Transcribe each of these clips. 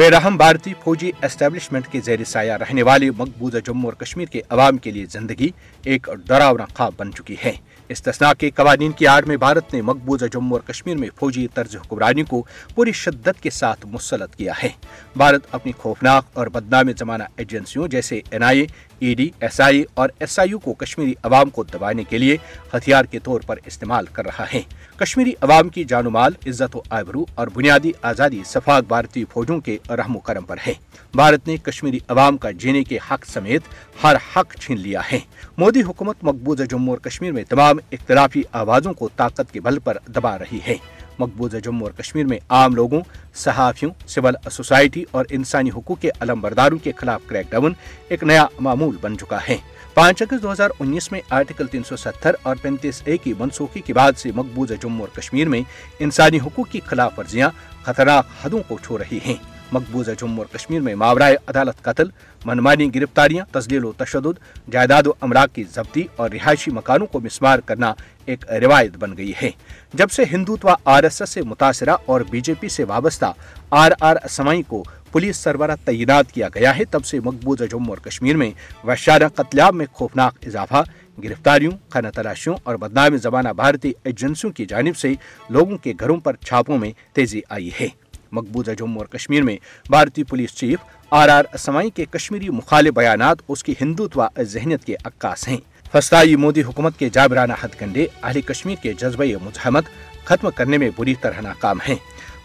بے رحم بھارتی فوجی اسٹیبلشمنٹ کے زیر سایہ رہنے والے مقبوضہ جموں اور کشمیر کے عوام کے لیے زندگی ایک ڈراونا خواب بن چکی ہے۔ استثناء کے قوانین کی آڑ میں بھارت نے مقبوضہ جموں اور کشمیر میں فوجی طرز حکمرانی کو پوری شدت کے ساتھ مسلط کیا ہے۔ بھارت اپنی خوفناک اور بدنام زمانہ ایجنسیوں جیسے N I A E D S I اور ایس آئی یو کو کشمیری عوام کو دبانے کے لیے ہتھیار کے طور پر استعمال کر رہا ہے۔ کشمیری عوام کی جان و مال، عزت و آبرو اور بنیادی آزادی سفاق بھارتی فوجوں کے رحم و کرم پر ہے۔ بھارت نے کشمیری عوام کا جینے کے حق سمیت ہر حق چھین لیا ہے۔ مودی حکومت مقبوضہ جموں اور کشمیر میں تمام اختلافی آوازوں کو طاقت کے بل پر دبا رہی ہے۔ مقبوضہ جموں اور کشمیر میں عام لوگوں، صحافیوں، سول سوسائٹی اور انسانی حقوق کے علم برداروں کے خلاف کریک ڈاؤن ایک نیا معمول بن چکا ہے۔ پانچ اگست دو ہزار انیس میں آرٹیکل تین سو ستر اور پینتیس اے کی منسوخی کے بعد سے مقبوضہ جموں اور کشمیر میں انسانی حقوق کی خلاف ورزیاں خطرناک حدوں کو چھو رہی ہیں۔ مقبوضہ جموں اور کشمیر میں۔ ماورائے عدالت قتل، منمانی گرفتاریاں تزلیل و تشدد، جائیداد و امراک کی ضبطی اور رہائشی مکانوں کو مسمار کرنا ایک روایت بن گئی ہے۔ جب سے ہندوتوا آر ایس ایس سے متاثرہ اور بی جے پی سے وابستہ آر آر سمائی کو پولیس سربراہ تعینات کیا گیا ہے، تب سے مقبوضہ جموں اور کشمیر میں وشارہ قتلیاب میں خوفناک اضافہ، گرفتاریوں، خانہ تلاشیوں اور بدنام زمانہ بھارتی ایجنسیوں کی جانب سے لوگوں کے گھروں پر چھاپوں میں تیزی آئی ہے۔ مقبوضہ جموں اور کشمیر میں۔ بھارتی پولیس چیف آر آر اسمائی کے کشمیری مخالف بیانات اس کی ہندوتوا ذہنیت کے عکاس ہیں۔ فسطائی مودی حکومت کے جابرانہ ہتھ کنڈے اہل کشمیر کے جذبہ مزاحمت ختم کرنے میں بری طرح ناکام ہیں۔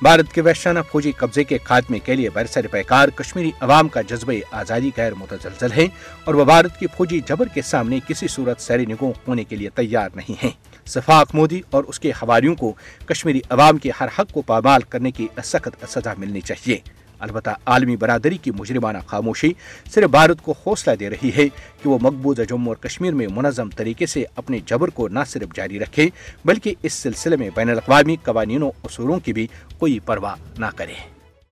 بھارت کے ویشانہ فوجی قبضے کے خاتمے کے لیے برسر پیکار کشمیری عوام کا جذبہ آزادی غیر متزلزل ہے اور وہ بھارت کی فوجی جبر کے سامنے کسی صورت سیر نگو ہونے کے لیے تیار نہیں ہیں۔ صفاق مودی اور اس کے حواریوں کو کشمیری عوام کے ہر حق کو پامال کرنے کی سخت سزا ملنی چاہیے۔ البتہ عالمی برادری کی مجرمانہ خاموشی صرف بھارت کو حوصلہ دے رہی ہے کہ وہ مقبوضہ جموں اور کشمیر میں منظم طریقے سے اپنے جبر کو نہ صرف جاری رکھے، بلکہ اس سلسلے میں بین الاقوامی قوانین و اصولوں کی بھی کوئی پرواہ نہ کریں